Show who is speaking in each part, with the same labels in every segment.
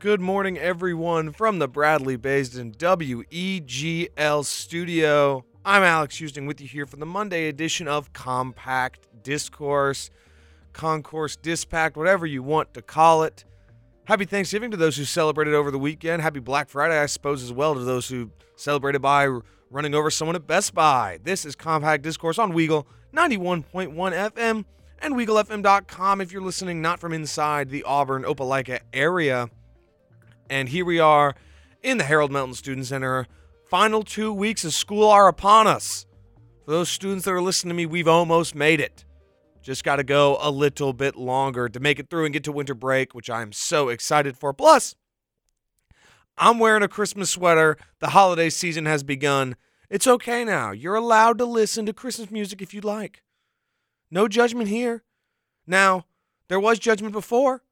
Speaker 1: Good morning, everyone, from the Bradley Basin WEGL studio. I'm Alex Houston with you here for the Monday edition of Compact Discourse, Concourse Dispact, whatever you want to call it. Happy Thanksgiving to those who celebrated over the weekend. Happy Black Friday, I suppose, as well to those who celebrated by running over someone at Best Buy. This is Compact Discourse on Weagle 91.1 FM and WeagleFM.com if you're listening not from inside the Auburn Opelika area. And here we are in the Harold Melton Student Center. Final two weeks of school are upon us. For those students that are listening to me, we've almost made it. Just got to go a little bit longer to make it through and get to winter break, which I'm so excited for. Plus, I'm wearing a Christmas sweater. The holiday season has begun. It's okay now. You're allowed to listen to Christmas music if you'd like. No judgment here. Now, there was judgment before,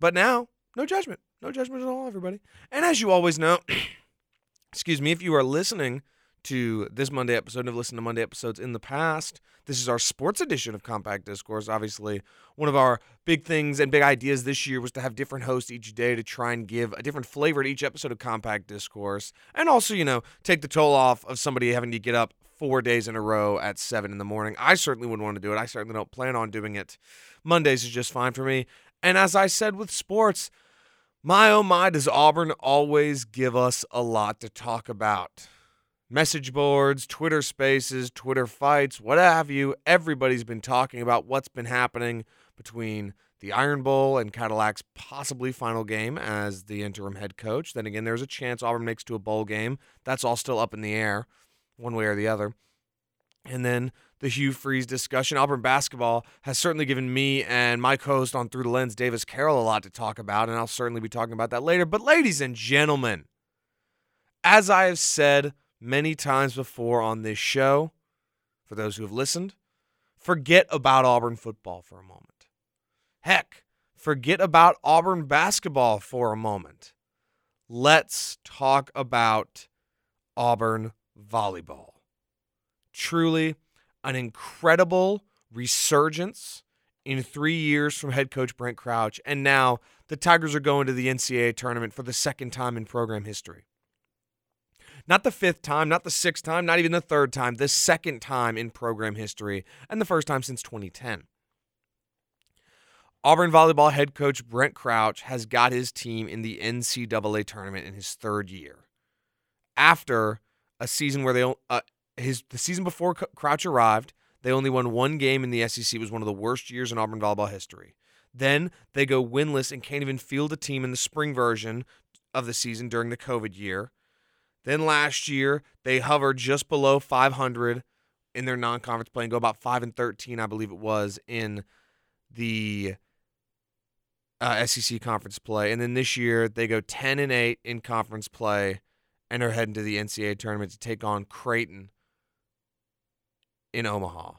Speaker 1: but now, no judgment. No judgment at all, everybody. And as you always know, excuse me, if you are listening to this Monday episode and have listened to Monday episodes in the past, this is our sports edition of Compact Discourse. Obviously, one of our big things and big ideas this year was to have different hosts each day to try and give a different flavor to each episode of Compact Discourse. And also, you know, take the toll off of somebody having to get up four days in a row at seven in the morning. I certainly wouldn't want to do it. I certainly don't plan on doing it. Mondays is just fine for me. And as I said with sports, my oh my, does Auburn always give us a lot to talk about? Message boards, Twitter spaces, Twitter fights, what have you. Everybody's been talking about what's been happening between the Iron Bowl and Cadillac's possibly final game as the interim head coach. Then again, there's a chance Auburn makes to a bowl game. That's all still up in the air one way or the other. And then the Hugh Freeze discussion. Auburn basketball has certainly given me and my co host on Through the Lens, Davis Carroll, a lot to talk about, and I'll certainly be talking about that later. But, ladies and gentlemen, as I have said many times before on this show, for those who have listened, forget about Auburn football for a moment. Heck, forget about Auburn basketball for a moment. Let's talk about Auburn volleyball. Truly an incredible resurgence in three years from head coach Brent Crouch. And now the Tigers are going to the NCAA tournament for the second time in program history. Not the fifth time, not the sixth time, not even the third time, the second time in program history, and the first time since 2010. Auburn volleyball head coach Brent Crouch has got his team in the NCAA tournament in his third year. After a season where they uh, his the season before Crouch arrived, they only won one game in the SEC. It was one of the worst years in Auburn volleyball history. Then they go winless and can't even field a team in the spring version of the season during the COVID year. Then last year they hovered just below 500 in their non-conference play and go about 5 and 13, I believe it was in the uh, SEC conference play. And then this year they go 10 and 8 in conference play and are heading to the NCAA tournament to take on Creighton in Omaha.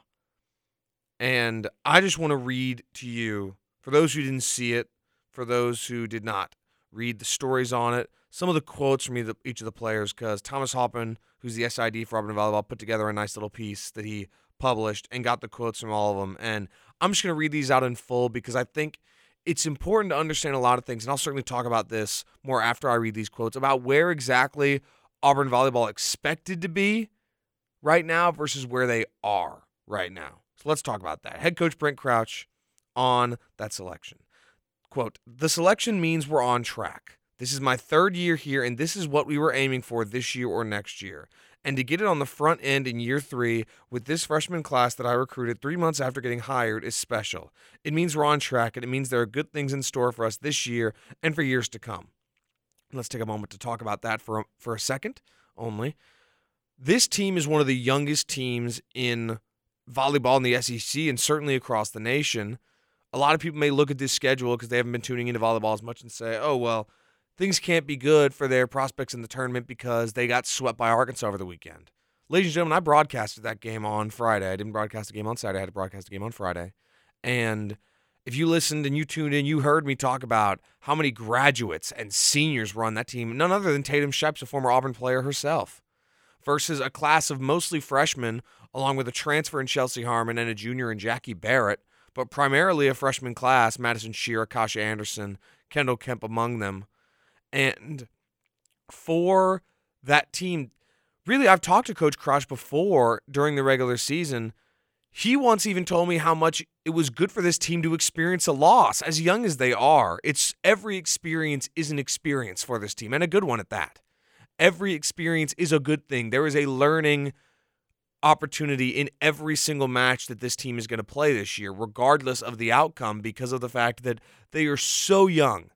Speaker 1: And I just want to read to you, for those who didn't see it, for those who did not read the stories on it, some of the quotes from each of the players, because Thomas Hoppin, who's the SID for Auburn Volleyball, put together a nice little piece that he published and got the quotes from all of them. And I'm just going to read these out in full because I think – it's important to understand a lot of things, and I'll certainly talk about this more after I read these quotes about where exactly Auburn volleyball expected to be right now versus where they are right now. So let's talk about that. Head coach Brent Crouch on that selection. Quote, the selection means we're on track. This is my third year here, and this is what we were aiming for this year or next year and to get it on the front end in year three with this freshman class that I recruited three months after getting hired is special. It means we're on track and it means there are good things in store for us this year and for years to come. Let's take a moment to talk about that for for a second only. This team is one of the youngest teams in volleyball in the SEC and certainly across the nation. A lot of people may look at this schedule because they haven't been tuning into volleyball as much and say, oh, well, things can't be good for their prospects in the tournament because they got swept by Arkansas over the weekend. Ladies and gentlemen, I broadcasted that game on Friday. I didn't broadcast the game on Saturday. I had to broadcast the game on Friday. And if you listened and you tuned in, you heard me talk about how many graduates and seniors were on that team. None other than Tatum Shipes, a former Auburn player herself, versus a class of mostly freshmen, along with a transfer in Chelsea Harmon and a junior in Jackie Barrett, but primarily a freshman class, Madison Shearer, Kasha Anderson, Kendall Kemp among them And for that team, really, I've talked to Coach Crouch before during the regular season. He once even told me how much it was good for this team to experience a loss as young as they are. It's every experience is an experience for this team and a good one at that. Every experience is a good thing. There is a learning opportunity in every single match that this team is going to play this year, regardless of the outcome, because of the fact that they are so young.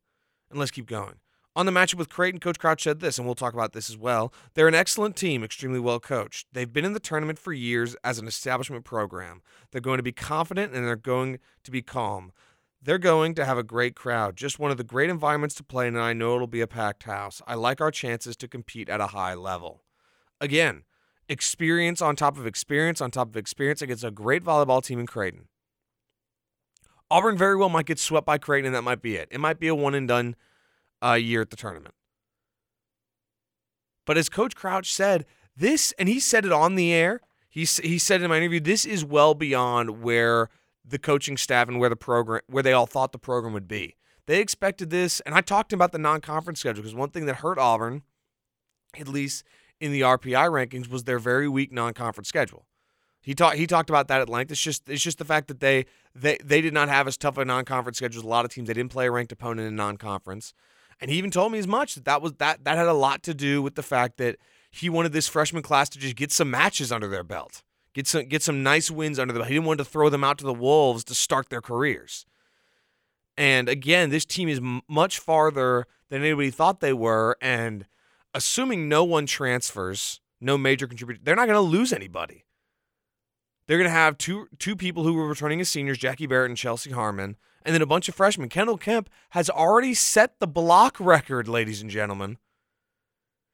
Speaker 1: And let's keep going. On the matchup with Creighton, Coach Crouch said this, and we'll talk about this as well. They're an excellent team, extremely well coached. They've been in the tournament for years as an establishment program. They're going to be confident and they're going to be calm. They're going to have a great crowd, just one of the great environments to play in, and I know it'll be a packed house. I like our chances to compete at a high level. Again, experience on top of experience on top of experience against a great volleyball team in Creighton. Auburn very well might get swept by Creighton, and that might be it. It might be a one and done uh, year at the tournament. But as Coach Crouch said, this, and he said it on the air, he, he said in my interview, this is well beyond where the coaching staff and where the program, where they all thought the program would be. They expected this, and I talked about the non conference schedule because one thing that hurt Auburn, at least in the RPI rankings, was their very weak non conference schedule. He talked he talked about that at length. It's just it's just the fact that they they they did not have as tough a non conference schedule as a lot of teams. They didn't play a ranked opponent in non conference. And he even told me as much that that was that that had a lot to do with the fact that he wanted this freshman class to just get some matches under their belt, get some get some nice wins under the belt. He didn't want to throw them out to the wolves to start their careers. And again, this team is m- much farther than anybody thought they were. And assuming no one transfers, no major contributor, they're not going to lose anybody. They're going to have two two people who were returning as seniors, Jackie Barrett and Chelsea Harmon, and then a bunch of freshmen. Kendall Kemp has already set the block record, ladies and gentlemen.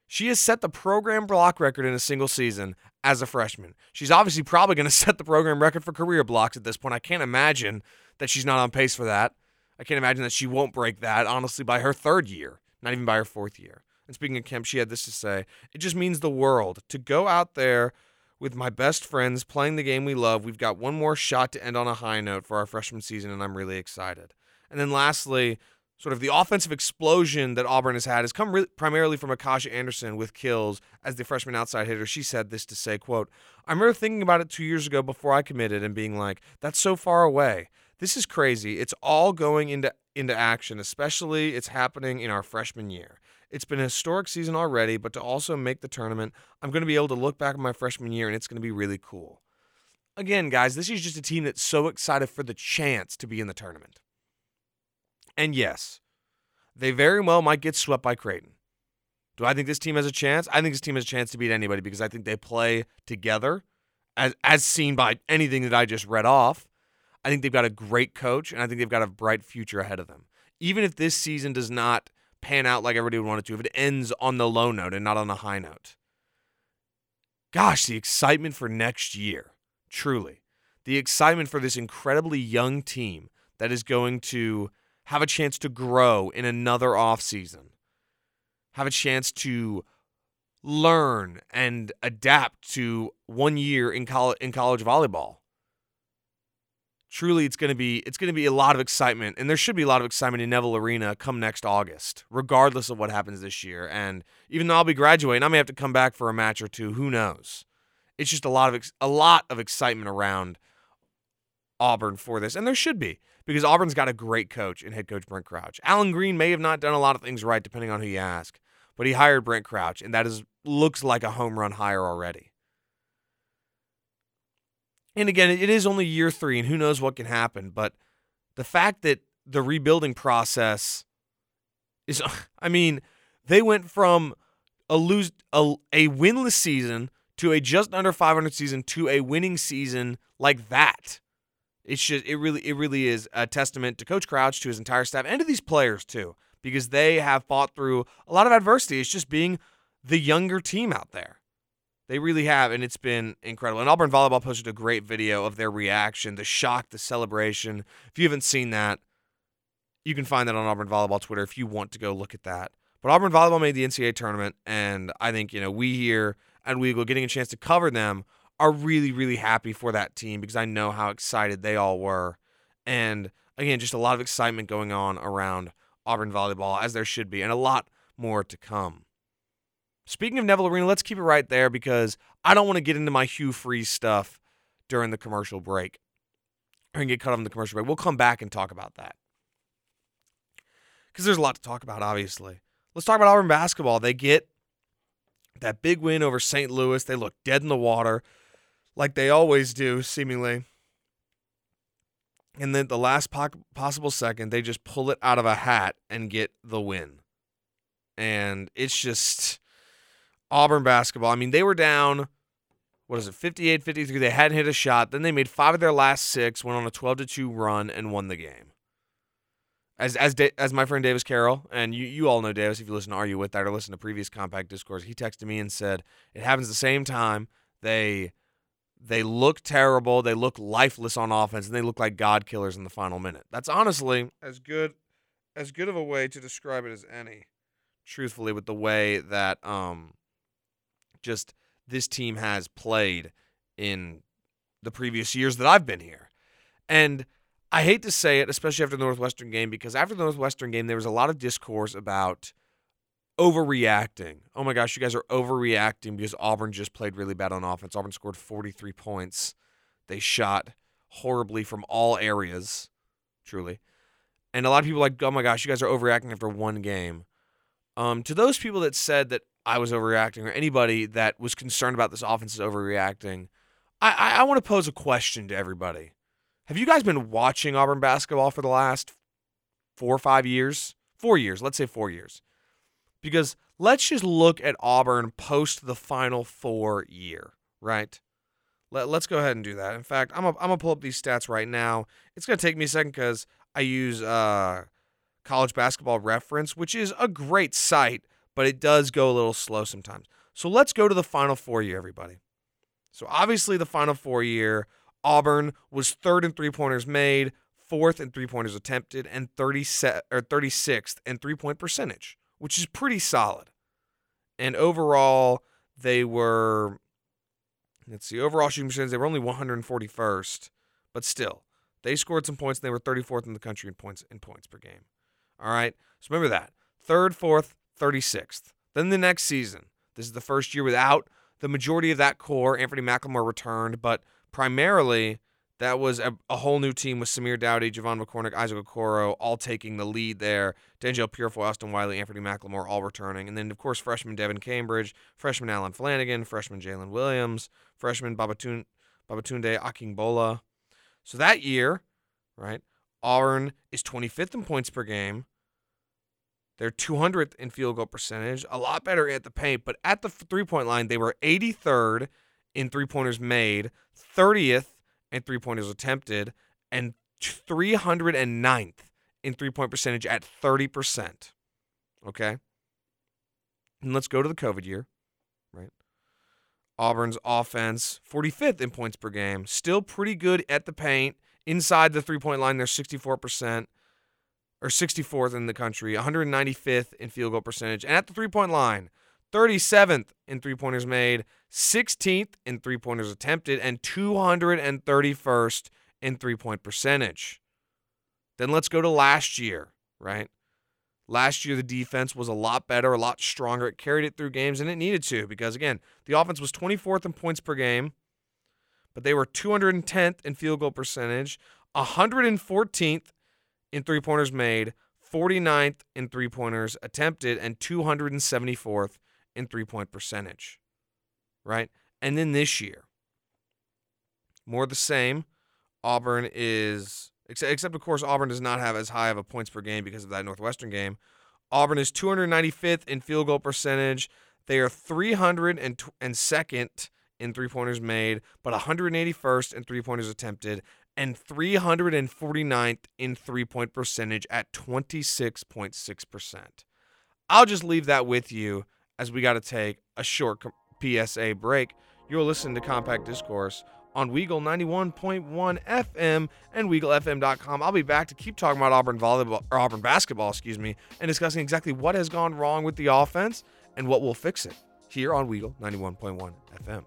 Speaker 1: She has set the program block record in a single season as a freshman. She's obviously probably going to set the program record for career blocks at this point. I can't imagine that she's not on pace for that. I can't imagine that she won't break that, honestly, by her third year, not even by her fourth year. And speaking of Kemp, she had this to say It just means the world to go out there with my best friends playing the game we love. We've got one more shot to end on a high note for our freshman season, and I'm really excited. And then lastly, sort of the offensive explosion that Auburn has had has come primarily from Akasha Anderson with kills as the freshman outside hitter. She said this to say, quote, I remember thinking about it two years ago before I committed and being like, that's so far away. This is crazy. It's all going into into action, especially it's happening in our freshman year. It's been a historic season already, but to also make the tournament, I'm going to be able to look back at my freshman year and it's going to be really cool. Again, guys, this is just a team that's so excited for the chance to be in the tournament. And yes, they very well might get swept by Creighton. Do I think this team has a chance? I think this team has a chance to beat anybody because I think they play together, as as seen by anything that I just read off. I think they've got a great coach, and I think they've got a bright future ahead of them. Even if this season does not pan out like everybody would want it to if it ends on the low note and not on the high note. Gosh, the excitement for next year, truly. The excitement for this incredibly young team that is going to have a chance to grow in another offseason, have a chance to learn and adapt to one year in college, in college volleyball. Truly it's going to be it's going to be a lot of excitement and there should be a lot of excitement in Neville Arena come next August regardless of what happens this year. And even though I'll be graduating I may have to come back for a match or two who knows? It's just a lot of ex- a lot of excitement around Auburn for this and there should be because Auburn's got a great coach and head coach Brent Crouch Allen Greene may have not done a lot of things right depending on who you ask but he hired Brent Crouch and that is looks like a home run hire already and again, it is only year three, and who knows what can happen. But the fact that the rebuilding process is, I mean, they went from a lose a, a winless season to a just under 500 season to a winning season like that. It's just it really it really is a testament to Coach Crouch, to his entire staff, and to these players too, because they have fought through a lot of adversity. It's just being the younger team out there. They really have, and it's been incredible. And Auburn Volleyball posted a great video of their reaction, the shock, the celebration. If you haven't seen that, you can find that on Auburn Volleyball Twitter if you want to go look at that. But Auburn Volleyball made the NCAA tournament, and I think, you know, we here at Weagle getting a chance to cover them are really, really happy for that team because I know how excited they all were. And again, just a lot of excitement going on around Auburn Volleyball, as there should be, and a lot more to come. Speaking of Neville Arena, let's keep it right there because I don't want to get into my Hugh Freeze stuff during the commercial break. Or get cut off in the commercial break. We'll come back and talk about that. Because there's a lot to talk about, obviously. Let's talk about Auburn basketball. They get that big win over St. Louis. They look dead in the water, like they always do, seemingly. And then the last po- possible second, they just pull it out of a hat and get the win. And it's just Auburn basketball. I mean, they were down, what is it, 58 53. They hadn't hit a shot. Then they made five of their last six, went on a 12 to 2 run, and won the game. As as da- as my friend Davis Carroll, and you, you all know Davis if you listen to Are You With That or listen to previous Compact Discourse, he texted me and said, It happens the same time. They they look terrible, they look lifeless on offense, and they look like God killers in the final minute. That's honestly as good as good of a way to describe it as any, truthfully, with the way that um just this team has played in the previous years that I've been here. And I hate to say it, especially after the Northwestern game, because after the Northwestern game, there was a lot of discourse about overreacting. Oh my gosh, you guys are overreacting because Auburn just played really bad on offense. Auburn scored 43 points. They shot horribly from all areas, truly. And a lot of people like, oh my gosh, you guys are overreacting after one game. Um, to those people that said that I was overreacting or anybody that was concerned about this offense is overreacting, I, I, I want to pose a question to everybody. Have you guys been watching Auburn basketball for the last four or five years? Four years, let's say four years. Because let's just look at Auburn post the Final Four year, right? Let, let's go ahead and do that. In fact, I'm going to pull up these stats right now. It's going to take me a second because I use uh, College Basketball Reference, which is a great site but it does go a little slow sometimes. So let's go to the Final Four year, everybody. So obviously, the Final Four year, Auburn was third in three pointers made, fourth in three pointers attempted, and 30 or 36th in three point percentage, which is pretty solid. And overall, they were, let's see, overall shooting percentage, they were only 141st, but still, they scored some points and they were 34th in the country in points in points per game. All right, so remember that third, fourth, 36th. Then the next season, this is the first year without the majority of that core. Anfernee McLemore returned, but primarily that was a, a whole new team with Samir Doughty, J'Von McCormick, Isaac Okoro, all taking the lead there. Danjel Purifoy, Austin Wiley, Anfernee McLemore all returning. And then, of course, freshman Devin Cambridge, freshman Allen Flanigan, freshman Jaylin Williams, freshman Babatunde, Babatunde Akingbola. So that year, right, Auburn is 25th in points per game, they're 200th in field goal percentage, a lot better at the paint, but at the three point line, they were 83rd in three pointers made, 30th in three pointers attempted, and 309th in three point percentage at 30%. Okay? And let's go to the COVID year, right? Auburn's offense, 45th in points per game, still pretty good at the paint. Inside the three point line, they're 64% or 64th in the country, 195th in field goal percentage, and at the three point line, 37th in three pointers made, 16th in three pointers attempted, and 231st in three point percentage. Then let's go to last year, right? Last year, the defense was a lot better, a lot stronger. It carried it through games, and it needed to because, again, the offense was 24th in points per game, but they were 210th in field goal percentage, 114th in three pointers made, 49th in three pointers attempted, and 274th in three point percentage. Right? And then this year, more the same. Auburn is, except, except of course, Auburn does not have as high of a points per game because of that Northwestern game. Auburn is 295th in field goal percentage. They are 302nd in three pointers made, but 181st in three pointers attempted, and 349th in three point percentage at 26.6%. I'll just leave that with you as we got to take a short PSA break. You're listening to Compact Discourse on Weagle 91.1 FM and WeagleFM.com. I'll be back to keep talking about Auburn volleyball or Auburn basketball, excuse me, and discussing exactly what has gone wrong with the offense and what will fix it here on Weagle 91.1 FM.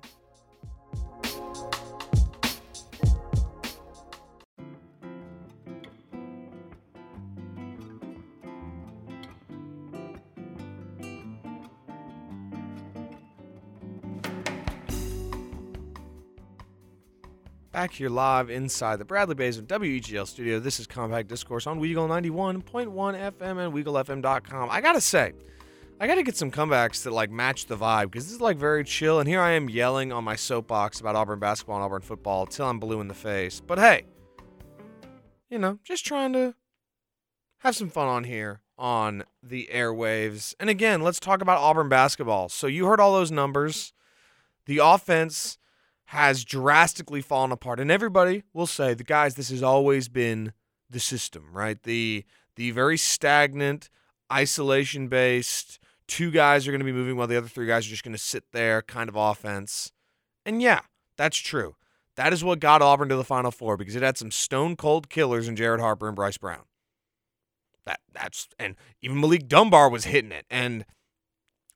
Speaker 1: Back here live inside the Bradley Basin WEGL studio. This is Compact Discourse on Weagle 91.1 FM and WeagleFM.com. I gotta say, I gotta get some comebacks that like match the vibe because this is like very chill. And here I am yelling on my soapbox about Auburn basketball and Auburn football till I'm blue in the face. But hey, you know, just trying to have some fun on here on the airwaves. And again, let's talk about Auburn basketball. So you heard all those numbers. The offense has drastically fallen apart. And everybody will say, the guys, this has always been the system, right? The the very stagnant, isolation based, two guys are going to be moving while the other three guys are just going to sit there kind of offense. And yeah, that's true. That is what got Auburn to the Final Four because it had some stone cold killers in Jared Harper and Bryce Brown. That that's and even Malik Dunbar was hitting it. And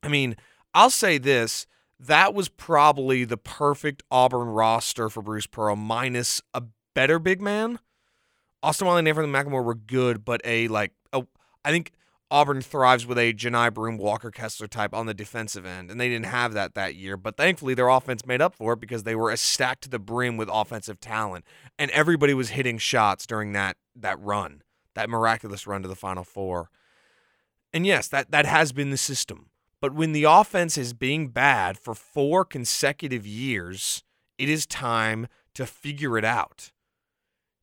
Speaker 1: I mean, I'll say this: that was probably the perfect Auburn roster for Bruce Pearl, minus a better big man. Austin Wiley and Nathan McLemore were good, but a like a, I think Auburn thrives with a Johni Broom Walker Kessler type on the defensive end, and they didn't have that that year. But thankfully, their offense made up for it because they were stacked to the brim with offensive talent, and everybody was hitting shots during that that run, that miraculous run to the Final Four. And yes, that that has been the system. But when the offense is being bad for four consecutive years, it is time to figure it out.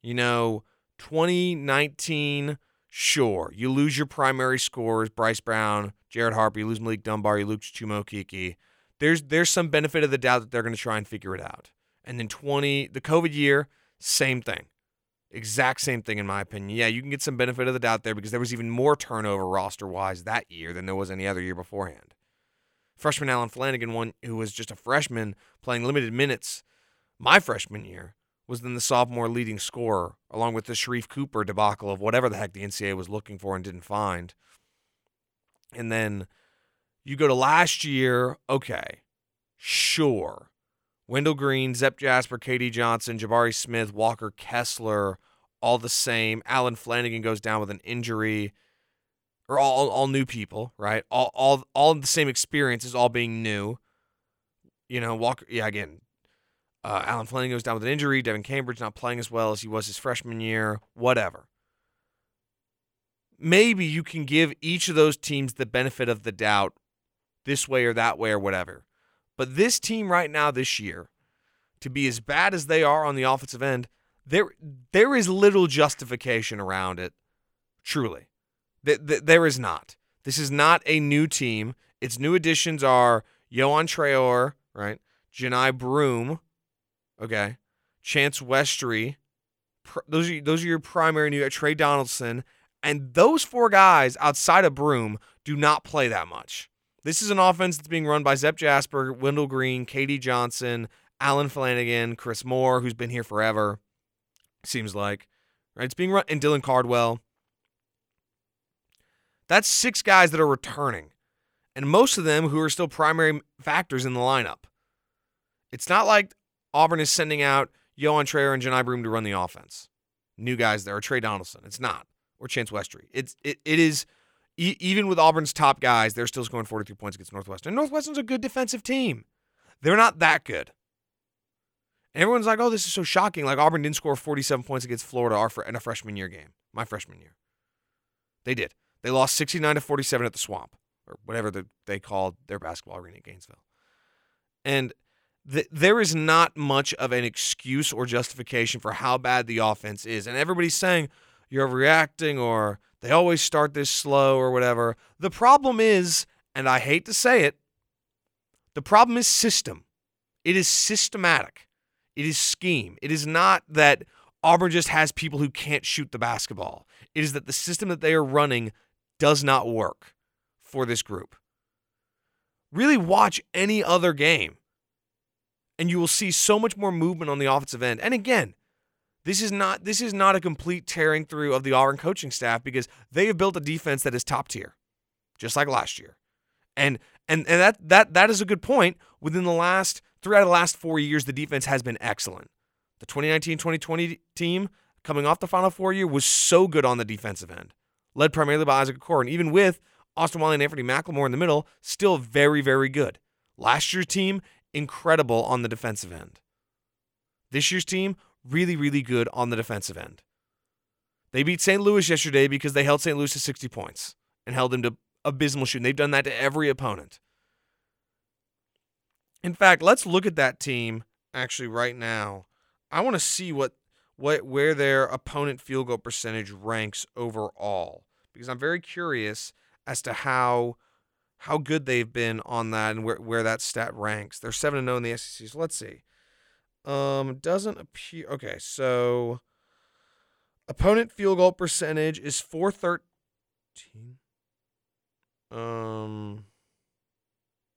Speaker 1: You know, 2019 Sure, you lose your primary scorers, Bryce Brown, Jared Harper, you lose Malik Dunbar, you lose Chuma There's there's some benefit of the doubt that they're going to try and figure it out. And then 20, the COVID year, same thing. Exact same thing in my opinion. Yeah, you can get some benefit of the doubt there because there was even more turnover roster wise that year than there was any other year beforehand. Freshman Allen Flanigan, one who was just a freshman playing limited minutes my freshman year, was then the sophomore leading scorer, along with the Sharife Cooper debacle of whatever the heck the NCAA was looking for and didn't find. And then you go to last year, okay, sure. Wendell Green, Zep Jasper, KD Johnson, Jabari Smith, Walker Kessler, all the same. Allen Flanigan goes down with an injury. Or all, all new people, right? All, all, all the same experiences, all being new. You know, Walker, yeah, again, uh, Allen Flanigan goes down with an injury. Devin Cambridge not playing as well as he was his freshman year. Whatever. Maybe you can give each of those teams the benefit of the doubt this way or that way or whatever. But this team right now this year, to be as bad as they are on the offensive end, there there is little justification around it. Truly, there is not. This is not a new team. Its new additions are Yohan Traore, right? Johni Broom, Okay. Chance Westry. Those are those are your primary new Tre Donaldson. And those four guys outside of Broom do not play that much. This is an offense that's being run by Zep Jasper, Wendell Green, KD Johnson, Allen Flanigan, Chris Moore, who's been here forever, seems like. Right? It's being run and Dylan Cardwell. That's six guys that are returning. And most of them who are still primary factors in the lineup. It's not like Auburn is sending out Yohan Traore and Johni Broom to run the offense. New guys there, or Tre Donaldson. It's not. Or Chance Westry. It's it, it is even with Auburn's top guys, they're still scoring 43 points against Northwestern. Northwestern's a good defensive team. They're not that good. And everyone's like, oh, this is so shocking. Like Auburn didn't score 47 points against Florida in a freshman year game, my freshman year. They did. They lost 69 to 47 at the Swamp, or whatever the, they called their basketball arena in Gainesville. And – there is not much of an excuse or justification for how bad the offense is. And everybody's saying you're reacting or they always start this slow or whatever. The problem is, and I hate to say it, the problem is system. It is systematic. It is scheme. It is not that Auburn just has people who can't shoot the basketball. It is that the system that they are running does not work for this group. Really watch any other game and you will see so much more movement on the offensive end. And again, this is not this is not a complete tearing through of the Auburn coaching staff because they have built a defense that is top tier, just like last year. And and and that that that is a good point. Within the last three out of the last four years, the defense has been excellent. The 2019-2020 team coming off the Final Four year was so good on the defensive end, led primarily by Isaac Okoro, and even with Austin Wiley and Anfernee McLemore in the middle, still very very good. Last year's team incredible on the defensive end. This year's team, really, really good on the defensive end. They beat St. Louis yesterday because they held St. Louis to 60 points and held them to abysmal shooting. They've done that to every opponent. In fact, let's look at that team actually right now. I want to see what what where their opponent field goal percentage ranks overall because I'm very curious as to how how good they've been on that and where, where that stat ranks. They're 7 0 in the SEC. So let's see. Um doesn't appear Okay, so opponent field goal percentage is 413. Um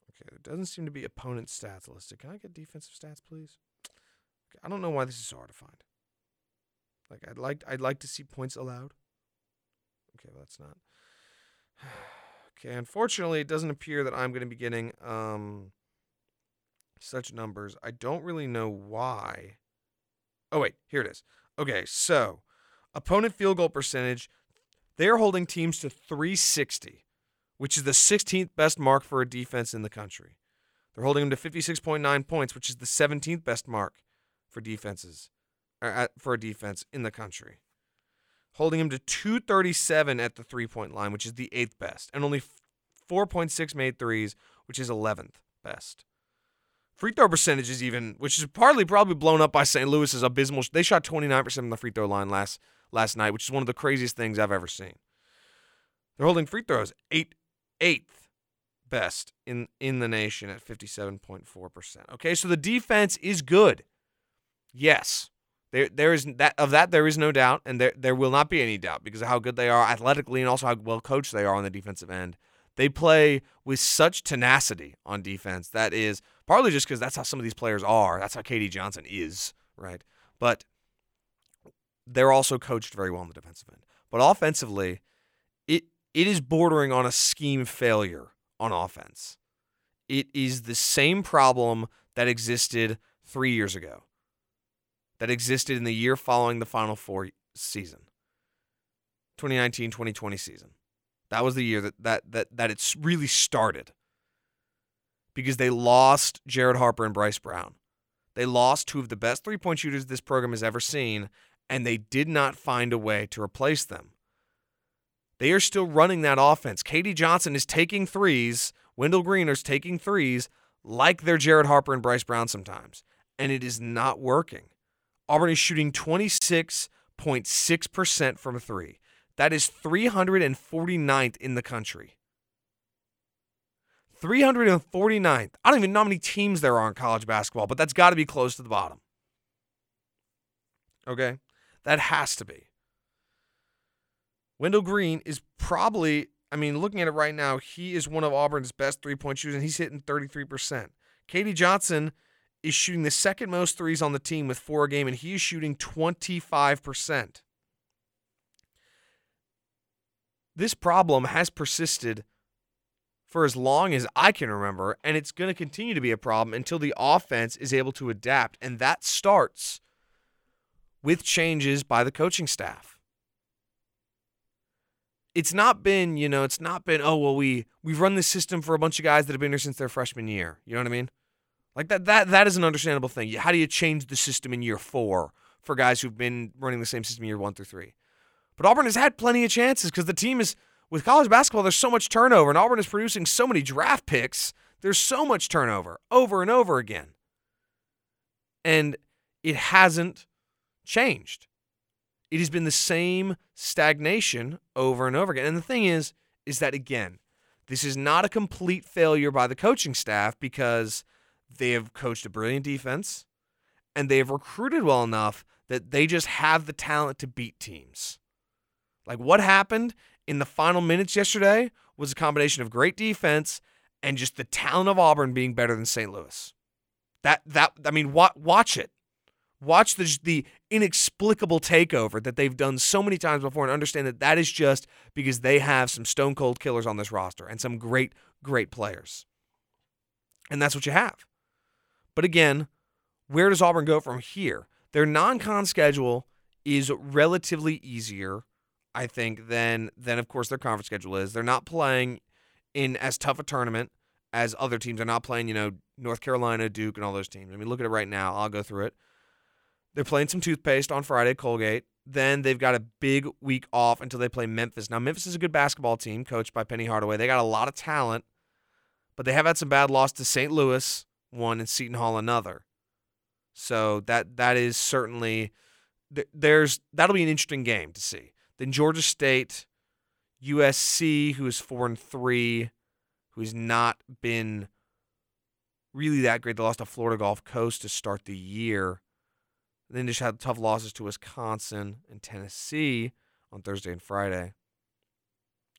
Speaker 1: Okay, there doesn't seem to be opponent stats listed. Can I get defensive stats, please? Okay, I don't know why this is so hard to find. Like I'd like I'd like to see points allowed. Okay, well, that's not. okay, unfortunately, it doesn't appear that I'm going to be getting um such numbers. I don't really know why. Oh wait, here it is. Okay, so opponent field goal percentage, they're holding teams to 360, which is the 16th best mark for a defense in the country. They're holding them to 56.9 points, which is the 17th best mark for defenses uh, for a defense in the country. Holding them to 237 at the three-point line, which is the eighth best, and only 4.6 made threes, which is 11th best. Free throw percentage is even, which is partly probably blown up by St. Louis's abysmal. They shot 29% from the free throw line last last night, which is one of the craziest things I've ever seen. They're holding free throws eight eighth best in in the nation at 57.4%. Okay, so the defense is good. Yes. There there is that of that there is no doubt and there there will not be any doubt because of how good they are athletically and also how well coached they are on the defensive end. They play with such tenacity on defense. That is partly just because that's how some of these players are. That's how KD Johnson is, right? But they're also coached very well on the defensive end. But offensively, it it is bordering on a scheme failure on offense. It is the same problem that existed three years ago, that existed in the year following the Final Four season, 2019 2020 season. That was the year that that that that it's really started. Because they lost Jared Harper and Bryce Brown. They lost two of the best three-point shooters this program has ever seen, and they did not find a way to replace them. They are still running that offense. KD Johnson is taking threes. Wendell Green is taking threes like they're Jared Harper and Bryce Brown sometimes, and it is not working. Auburn is shooting 26.6% from three. That is 349th in the country. 349th. I don't even know how many teams there are in college basketball, but that's got to be close to the bottom. Okay? That has to be. Wendell Green is probably, I mean, looking at it right now, he is one of Auburn's best three point shooters, and he's hitting 33%. KD Johnson is shooting the second most threes on the team with four a game, and he is shooting 25%. This problem has persisted for as long as I can remember, and it's going to continue to be a problem until the offense is able to adapt. And that starts with changes by the coaching staff. It's not been, you know, it's not been, oh well, we we've run this system for a bunch of guys that have been here since their freshman year. You know what I mean? Like that that that is an understandable thing. How do you change the system in year four for guys who've been running the same system year one through three? But Auburn has had plenty of chances because the team is with college basketball. There's so much turnover, and Auburn is producing so many draft picks. There's so much turnover over and over again, and it hasn't changed. It has been the same stagnation over and over again. And the thing is, is that again, this is not a complete failure by the coaching staff because they have coached a brilliant defense and they have recruited well enough that they just have the talent to beat teams. Like what happened in the final minutes yesterday was a combination of great defense and just the talent of Auburn being better than St. Louis. That that I mean, watch it. Watch the the inexplicable takeover that they've done so many times before, and understand that that is just because they have some stone cold killers on this roster and some great great players, and that's what you have. But again, where does Auburn go from here? Their non-con schedule is relatively easier I think, than than of course their conference schedule is. They're not playing in as tough a tournament as other teams. They're not playing, you know, North Carolina, Duke, and all those teams. I mean, look at it right now. I'll go through it. They're playing some toothpaste on Friday, Colgate. Then they've got a big week off until they play Memphis. Now, Memphis is a good basketball team coached by Penny Hardaway. They got a lot of talent, but they have had some bad loss to St. Louis, one, and Seton Hall, another. So that that is certainly there's that'll be an interesting game to see. Then Georgia State, USC, who is four and three, who has not been really that great. They lost to Florida Gulf Coast to start the year. then just had tough losses to Wisconsin and Tennessee on Thursday and Friday.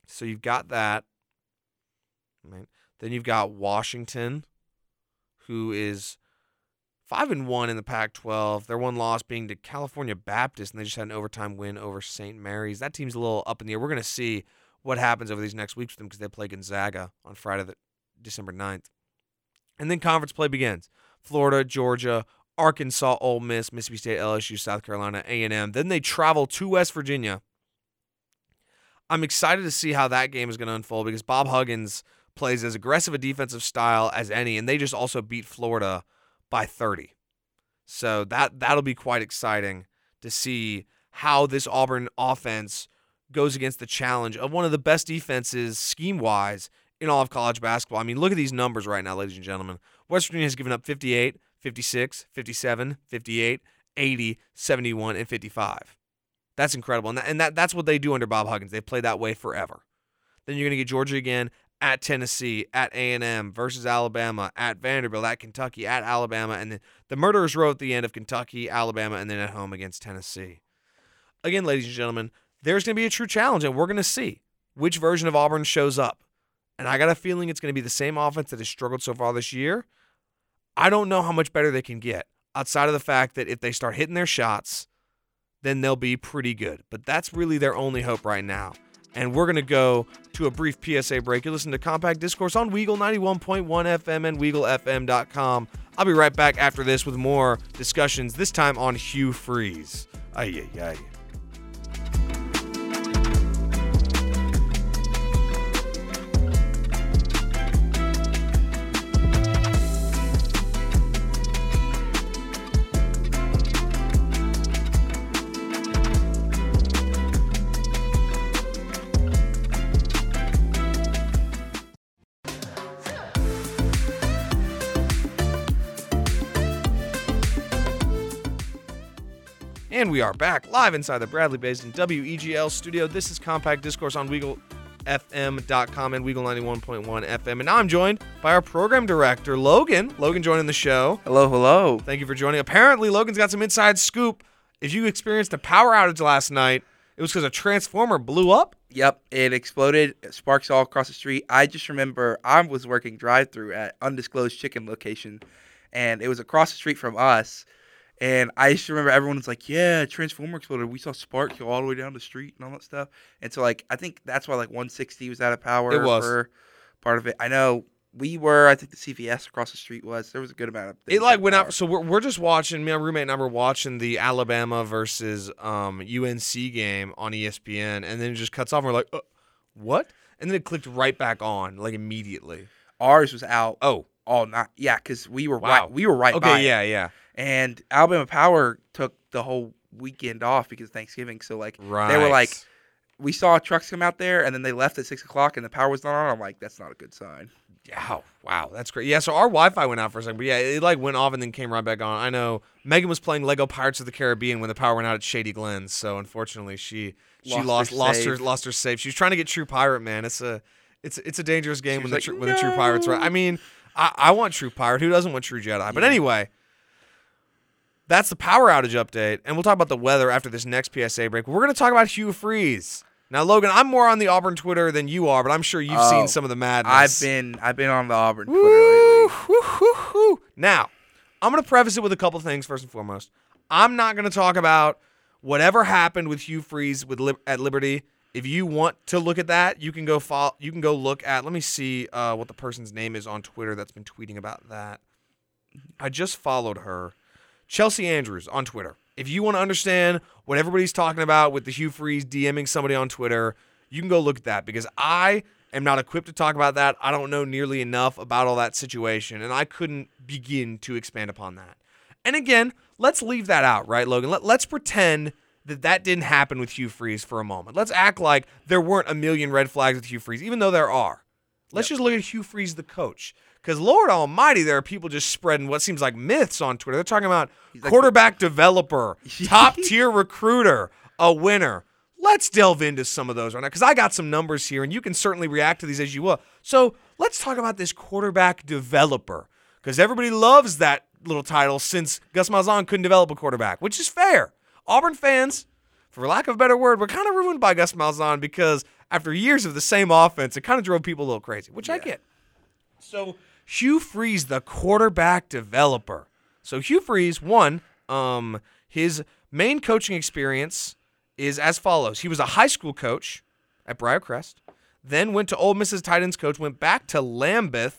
Speaker 1: So you've got that. Then you've got Washington, who is five and one in the Pac-12. Their one loss being to California Baptist, and they just had an overtime win over St. Mary's. That team's a little up in the air. We're going to see what happens over these next weeks with them because they play Gonzaga on Friday, the, December 9th. And then conference play begins. Florida, Georgia, Arkansas, Ole Miss, Mississippi State, LSU, South Carolina, A&M. Then they travel to West Virginia. I'm excited to see how that game is going to unfold because Bob Huggins plays as aggressive a defensive style as any, and they just also beat Florida by 30. So that that'll be quite exciting to see how this Auburn offense goes against the challenge of one of the best defenses scheme wise in all of college basketball. I mean, look at these numbers right now, ladies and gentlemen. West Virginia has given up 58, 56, 57, 58, 80, 71, and 55. That's incredible. And, that, and that, that's what they do under Bob Huggins. They play that way forever. Then you're going to get Georgia again at Tennessee, at A&M versus Alabama, at Vanderbilt, at Kentucky, at Alabama, and then the murderers row at the end of Kentucky, Alabama, and then at home against Tennessee. Again, ladies and gentlemen, there's going to be a true challenge, and we're going to see which version of Auburn shows up. And I got a feeling it's going to be the same offense that has struggled so far this year. I don't know how much better they can get outside of the fact that if they start hitting their shots, then they'll be pretty good. But that's really their only hope right now and we're going to go to a brief PSA break. You listen to Compact Discourse on Weagle 91.1 FM and WeagleFM.com. I'll be right back after this with more discussions, this time on Hugh Freeze. Ay, ay, ay. Are back live inside the Bradley Basin WEGL studio. This is Compact Discourse on WeagleFM.com and Weagle 91.1 FM. And now I'm joined by our program director, Logan. Logan joining the show.
Speaker 2: Hello, hello.
Speaker 1: Thank you for joining. Apparently, Logan's got some inside scoop. If you experienced a power outage last night, it was because a transformer blew up.
Speaker 2: Yep, it exploded, sparks all across the street. I just remember I was working drive through at undisclosed chicken location, and it was across the street from us and I just remember everyone was like, "Yeah, transformer exploded. We saw sparks go all the way down the street and all that stuff." And so, like, I think that's why like 160 was out of power.
Speaker 1: It was
Speaker 2: for part of it. I know we were. I think the CVS across the street was. There was a good amount of.
Speaker 1: It like went out. So we're we're just watching. Me, and my roommate and I were watching the Alabama versus um, UNC game on ESPN, and then it just cuts off. and We're like, uh, "What?" And then it clicked right back on, like immediately.
Speaker 2: Ours was out.
Speaker 1: Oh,
Speaker 2: all night. Yeah, because we were
Speaker 1: Wow.
Speaker 2: right. We were right.
Speaker 1: okay,
Speaker 2: by it.
Speaker 1: yeah, yeah,
Speaker 2: And Alabama Power took the whole weekend off because of Thanksgiving. So like
Speaker 1: right.
Speaker 2: they were like, we saw trucks come out there, and then they left at six o'clock, and the power was not on. I'm like, that's not a good sign.
Speaker 1: Yeah, oh, wow, that's great. Yeah, so our Wi-Fi went out for a second, but yeah, it like went off and then came right back on. I know Megan was playing Lego Pirates of the Caribbean when the power went out at Shady Glens, so unfortunately she she
Speaker 2: Lost
Speaker 1: lost
Speaker 2: her
Speaker 1: lost her lost her save. She was trying to get True Pirate, man. It's a it's it's a dangerous game when
Speaker 2: was
Speaker 1: the
Speaker 2: like,
Speaker 1: tr- when the True Pirates right. I mean, I, I want True Pirate. Who doesn't want True Jedi? But anyway. That's the power outage update, and we'll talk about the weather after this next PSA break. We're going to talk about Hugh Freeze. Now, Logan, I'm more on the Auburn Twitter than you are, but I'm sure you've
Speaker 2: Oh,
Speaker 1: seen some of the madness.
Speaker 2: I've been I've been on the Auburn Twitter
Speaker 1: Woo,
Speaker 2: lately.
Speaker 1: woo, woo, woo. Now, I'm going to preface it with a couple things first and foremost. I'm not going to talk about whatever happened with Hugh Freeze with Lib- at Liberty. If you want to look at that, you can go follow, you can go look at. Let me see uh, what the person's name is on Twitter that's been tweeting about that. I just followed her, Chelsea Andrews on Twitter. If you want to understand what everybody's talking about with the Hugh Freeze DMing somebody on Twitter, you can go look at that because I am not equipped to talk about that. I don't know nearly enough about all that situation, and I couldn't begin to expand upon that. And again, let's leave that out, right, Logan? Let, let's pretend that that didn't happen with Hugh Freeze for a moment. Let's act like there weren't a million red flags with Hugh Freeze, even though there are. Let's just look at Hugh Freeze, the coach. Because Lord Almighty, there are people just spreading what seems like myths on Twitter. They're talking about
Speaker 2: like-
Speaker 1: quarterback developer, top tier recruiter, a winner. Let's delve into some of those right now because I got some numbers here, and you can certainly react to these as you will. So let's talk about this quarterback developer because everybody loves that little title since Gus Malzahn couldn't develop a quarterback, which is fair. Auburn fans, for lack of a better word, were kind of ruined by Gus Malzahn because after years of the same offense, it kind of drove people a little crazy, which I get. So Hugh Freeze, the quarterback developer. So Hugh Freeze, one, um, his main coaching experience is as follows. He was a high school coach at Briarcrest, then went to Ole Miss as tight coach, went back to Lambuth,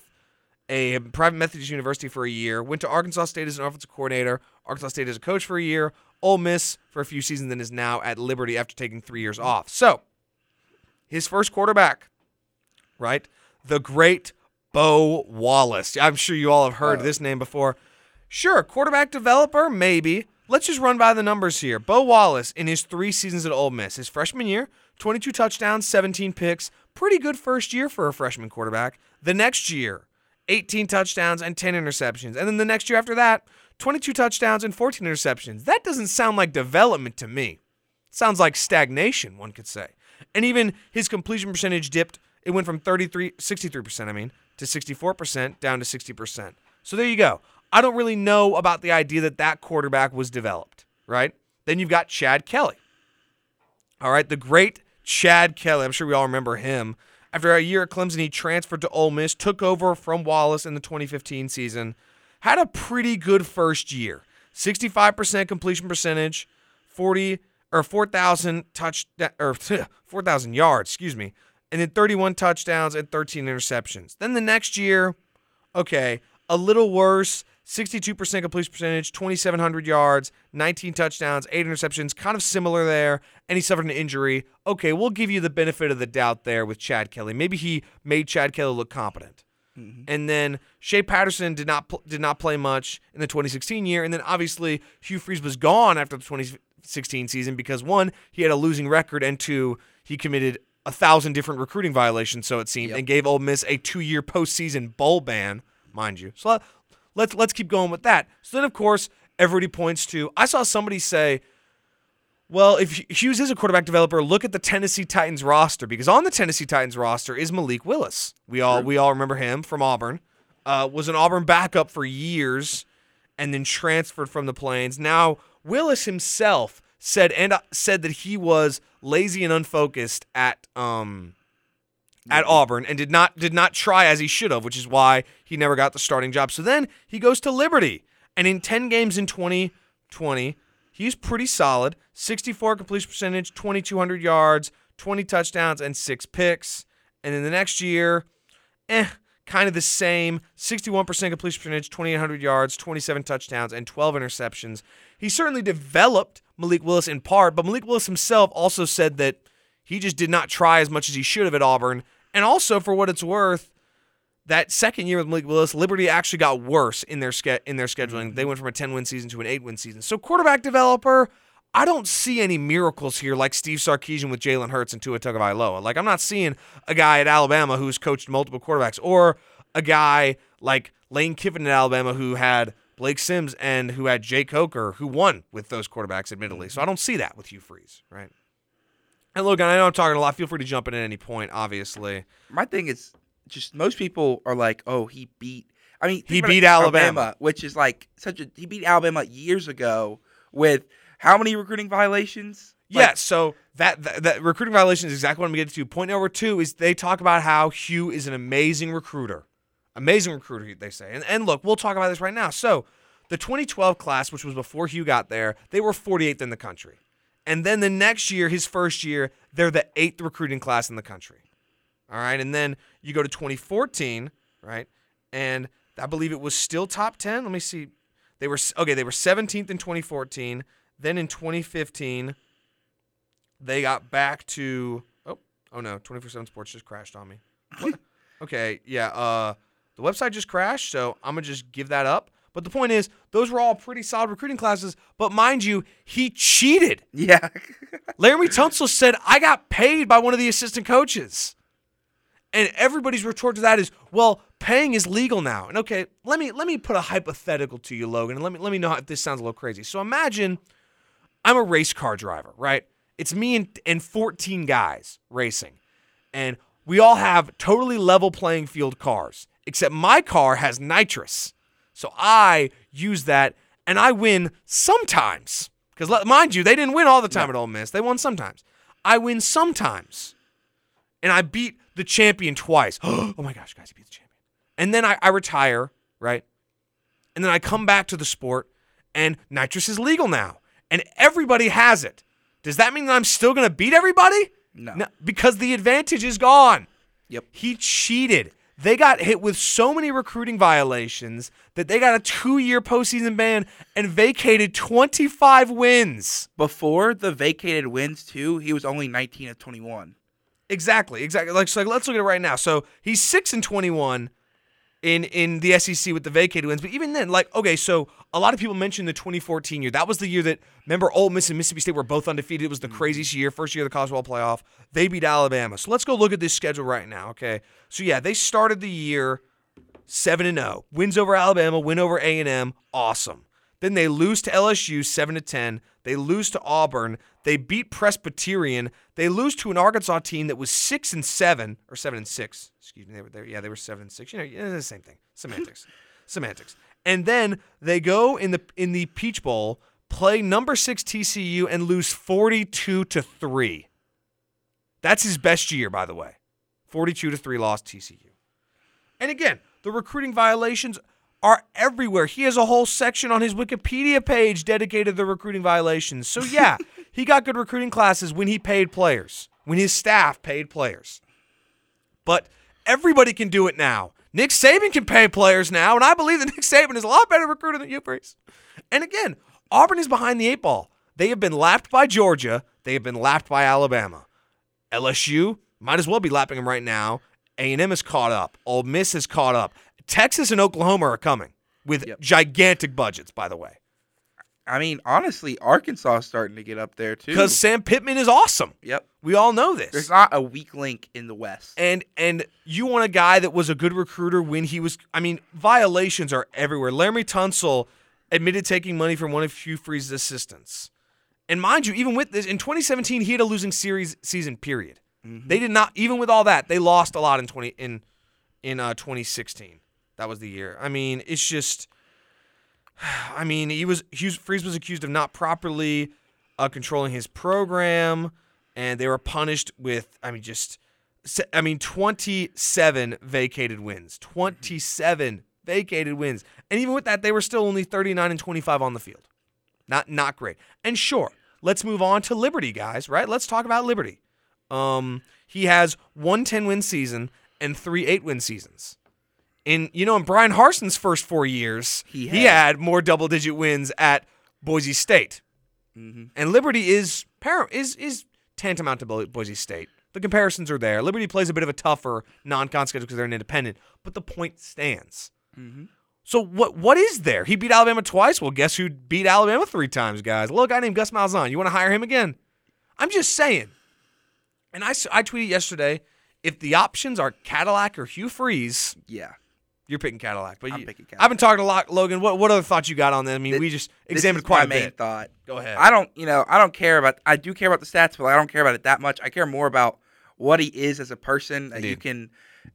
Speaker 1: a private Methodist university for a year, went to Arkansas State as an offensive coordinator, Arkansas State as a coach for a year, Ole Miss for a few seasons, then is now at Liberty after taking three years off. So, his first quarterback, right? The great Bo Wallace. I'm sure you all have heard oh. this name before. Sure, quarterback developer, maybe. Let's just run by the numbers here. Bo Wallace, in his three seasons at Ole Miss, his freshman year, 22 touchdowns, 17 picks. Pretty good first year for a freshman quarterback. The next year, 18 touchdowns and 10 interceptions. And then the next year after that, 22 touchdowns and 14 interceptions. That doesn't sound like development to me. Sounds like stagnation, one could say. And even his completion percentage dipped. It went from 33, 63%, I mean, to 64%, down to 60%. So there you go. I don't really know about the idea that that quarterback was developed, right? Then you've got Chad Kelly. All right, the great Chad Kelly. I'm sure we all remember him. After a year at Clemson, he transferred to Ole Miss, took over from Wallace in the 2015 season, had a pretty good first year. 65% completion percentage, 40 or 4,000 touch or 4,000 yards, excuse me, and then 31 touchdowns and 13 interceptions. Then the next year, okay, a little worse. 62% completion percentage, 2,700 yards, 19 touchdowns, 8 interceptions, kind of similar there. And he suffered an injury. Okay, we'll give you the benefit of the doubt there with Chad Kelly. Maybe he made Chad Kelly look competent. Mm-hmm. And then Shea Patterson did not pl- did not play much in the 2016 year, and then obviously Hugh Freeze was gone after the 2016 season because one he had a losing record, and two he committed a thousand different recruiting violations, so it seemed,
Speaker 2: Yep.
Speaker 1: and gave Ole Miss a two year postseason bowl ban, mind you. So let, let's let's keep going with that. So then of course everybody points to I saw somebody say. Well, if Hughes is a quarterback developer, look at the Tennessee Titans roster because on the Tennessee Titans roster is Malik Willis. We all we all remember him from Auburn. Uh, was an Auburn backup for years, and then transferred from the Plains. Now Willis himself said and uh, said that he was lazy and unfocused at um at Auburn and did not did not try as he should have, which is why he never got the starting job. So then he goes to Liberty, and in 10 games in 2020, he's pretty solid. 64 completion percentage, 2200 yards, 20 touchdowns and 6 picks. And then the next year, eh, kind of the same. 61% completion percentage, 2,800 yards, 27 touchdowns, and 12 interceptions. He certainly developed Malik Willis in part, but Malik Willis himself also said that he just did not try as much as he should have at Auburn. And also, for what it's worth, that second year with Malik Willis, Liberty actually got worse in their ske- in their scheduling. They went from a 10 win season to an 8 win season. So, quarterback developer, I don't see any miracles here like Steve Sarkisian with Jalen Hurts and Tua Tagovailoa. Like, I'm not seeing a guy at Alabama who's coached multiple quarterbacks or a guy like Lane Kiffin at Alabama who had Blake Sims and who had Jake Coker who won with those quarterbacks, admittedly. So, I don't see that with Hugh Freeze, right? And look, I know I'm talking a lot. Feel free to jump in at any point, obviously.
Speaker 2: My thing is just most people are like, oh, he beat. I mean,
Speaker 1: He beat
Speaker 2: it,
Speaker 1: Alabama.
Speaker 2: which is like such a. He beat Alabama years ago with how many recruiting violations? Like,
Speaker 1: Yeah, so that, that that recruiting violation is exactly what I'm getting to. Point number two is they talk about how Hugh is an amazing recruiter, amazing recruiter. They say, and and look, we'll talk about this right now. So, the 2012 class, which was before Hugh got there, they were 48th in the country, and then the next year, his first year, they're the eighth recruiting class in the country. All right, and then you go to 2014, right, and I believe it was still top 10. Let me see. They were okay. They were 17th in 2014. Then in 2015 they got back to oh oh no 24/7 Sports just crashed on me. Okay, yeah. Uh, the website just crashed, so I'm gonna just give that up. But the point is, those were all pretty solid recruiting classes. But mind you, he cheated.
Speaker 2: Yeah.
Speaker 1: Laremy Tunsil said, I got paid by one of the assistant coaches. And everybody's retort to that is, well, paying is legal now. And okay, let me let me put a hypothetical to you, Logan, and let me let me know if this sounds a little crazy. So imagine I'm a race car driver, right? It's me and, and 14 guys racing. And we all have totally level playing field cars, except my car has nitrous. So I use that and I win sometimes. Because mind you, they didn't win all the time at Ole Miss. They won sometimes. I win sometimes. And I beat the champion twice. oh my gosh, guys, he beat the champion. And then I, I retire, right? And then I come back to the sport and nitrous is legal now. And everybody has it. Does that mean that I'm still going to beat everybody?
Speaker 2: No.
Speaker 1: No, because the advantage is gone.
Speaker 2: Yep.
Speaker 1: He cheated. They got hit with so many recruiting violations that they got a two year postseason ban and vacated 25 wins.
Speaker 2: Before the vacated wins too, he was only 19 of 21.
Speaker 1: Exactly, exactly. Like, so like, let's look at it right now. So he's six and 21 in in the SEC with the vacated wins. But even then, like, okay, so a lot of people mentioned the 2014 year. That was the year that remember Ole Miss and Mississippi State were both undefeated. It was the mm-hmm. craziest year, first year of the football playoff. They beat Alabama. So let's go look at this schedule right now. Okay, so yeah, they started the year seven and zero, wins over Alabama, win over A and M, awesome. Then they lose to LSU seven to ten. They lose to Auburn. They beat Presbyterian. They lose to an Arkansas team that was six and seven or seven and six. Excuse me. They were there. Yeah, they were seven and six. You know, the same thing. Semantics. Semantics. And then they go in the in the Peach Bowl, play number six TCU, and lose forty-two to three. That's his best year, by the way. Forty-two to three loss TCU. And again, the recruiting violations are everywhere. He has a whole section on his Wikipedia page dedicated to the recruiting violations. So yeah, he got good recruiting classes when he paid players, when his staff paid players. But everybody can do it now. Nick Saban can pay players now, and I believe that Nick Saban is a lot better recruiter than Hugh Freeze. And again, Auburn is behind the eight ball. They have been lapped by Georgia. They have been lapped by Alabama. LSU might as well be lapping them right now. A&M is caught up. Ole Miss is caught up. Texas and Oklahoma are coming with
Speaker 2: Yep.
Speaker 1: gigantic budgets, by the way.
Speaker 2: I mean, honestly, Arkansas is starting to get up there too.
Speaker 1: Because Sam Pittman is awesome.
Speaker 2: yep,
Speaker 1: We all know this.
Speaker 2: there's not a weak link in the West.
Speaker 1: And and you want a guy that was a good recruiter when he was. I mean, violations are everywhere. Laremy Tunsil admitted taking money from one of Hugh Freeze's assistants. And mind you, even with this, in 2017, he had a losing series season. Period. They did not. Even with all that, they lost a lot in 20 in in uh, 2016. That was the year. I mean, it's just. I mean, he was Hugh Freeze was accused of not properly uh, controlling his program, and they were punished with. I mean, just. I mean, 27 vacated wins. 27 vacated wins, and even with that, they were still only 39 and 25 on the field. Not not great. And sure, let's move on to Liberty, guys. Right? Let's talk about Liberty. Um, he has one 10 win season and three eight win seasons. In you know, in Bryan Harsin's first four years,
Speaker 2: He
Speaker 1: he
Speaker 2: had.
Speaker 1: had more double digit wins at Boise State.
Speaker 2: Mhm.
Speaker 1: And Liberty is par- is is tantamount to Bo- Boise State. The comparisons are there. Liberty plays a bit of a tougher non-con schedule because they're an independent, but the point stands.
Speaker 2: Mhm.
Speaker 1: So what what is there? He beat Alabama twice. Well, guess who beat Alabama three times, guys? A little guy named Gus Malzahn. You want to hire him again? I'm just saying. And I I tweeted yesterday, if the options are Cadillac or Hugh Freeze,
Speaker 2: Yeah,
Speaker 1: you're picking Cadillac. But
Speaker 2: I'm
Speaker 1: you,
Speaker 2: picking
Speaker 1: I've been talking a lot, Logan. What what other thoughts you got on them? I mean,
Speaker 2: Th-
Speaker 1: we just examined quite
Speaker 2: my
Speaker 1: a
Speaker 2: main
Speaker 1: bit.
Speaker 2: thought.
Speaker 1: Go ahead.
Speaker 2: I don't, you know, I don't care about. I do care about the stats, but I don't care about it that much. I care more about what he is as a person. That you
Speaker 1: Indeed.
Speaker 2: can,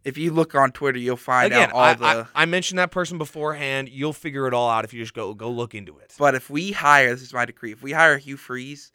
Speaker 2: if you look on Twitter, you'll find
Speaker 1: Again,
Speaker 2: out all
Speaker 1: I,
Speaker 2: the.
Speaker 1: I, I mentioned that person beforehand. You'll figure it all out if you just go go look into it.
Speaker 2: but if we hire, this is my decree. If we hire Hugh Freeze,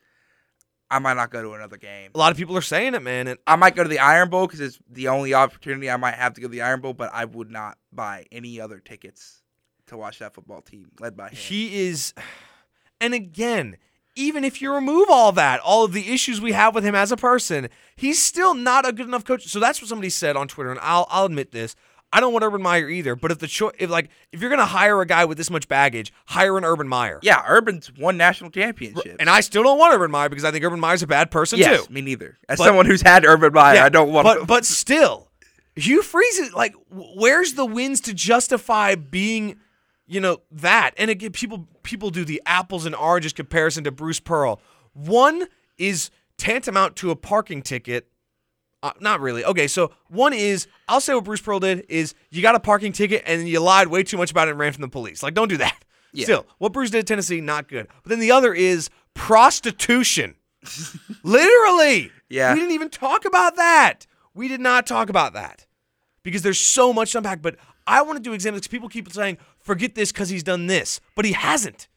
Speaker 2: I might not go to another game.
Speaker 1: A lot of people are saying it, man. And
Speaker 2: I might go to the Iron Bowl because it's the only opportunity I might have to go to the Iron Bowl. But I would not buy any other tickets to watch that football team led by him.
Speaker 1: he is, and again, even if you remove all that, all of the issues we have with him as a person, he's still not a good enough coach. So that's what somebody said on Twitter, and I'll I'll admit this. I don't want Urban Meyer either, but if the choice, if like if you're gonna hire a guy with this much baggage, hire an Urban Meyer.
Speaker 2: yeah, Urban's won national championships.
Speaker 1: And I still don't want Urban Meyer because I think Urban Meyer's a bad person
Speaker 2: yes,
Speaker 1: too.
Speaker 2: me neither. As
Speaker 1: But-
Speaker 2: someone who's had Urban Meyer,
Speaker 1: Yeah,
Speaker 2: I don't want.
Speaker 1: But but still, Hugh Freeze is like, where's the wins to justify being, you know that, and again, people people do the apples and oranges comparison to Bruce Pearl. One is tantamount to a parking ticket. Uh, not really. Okay, so one is I'll say what Bruce Pearl did is you got a parking ticket and you lied way too much about it and ran from the police. Like, don't do that.
Speaker 2: Yeah.
Speaker 1: Still, what Bruce did at Tennessee, not good. But then the other is prostitution. Literally.
Speaker 2: Yeah.
Speaker 1: We didn't even talk about that. We did not talk about that because there's so much to unpack. But I want to do examples because people keep saying, forget this because he's done this, but he hasn't.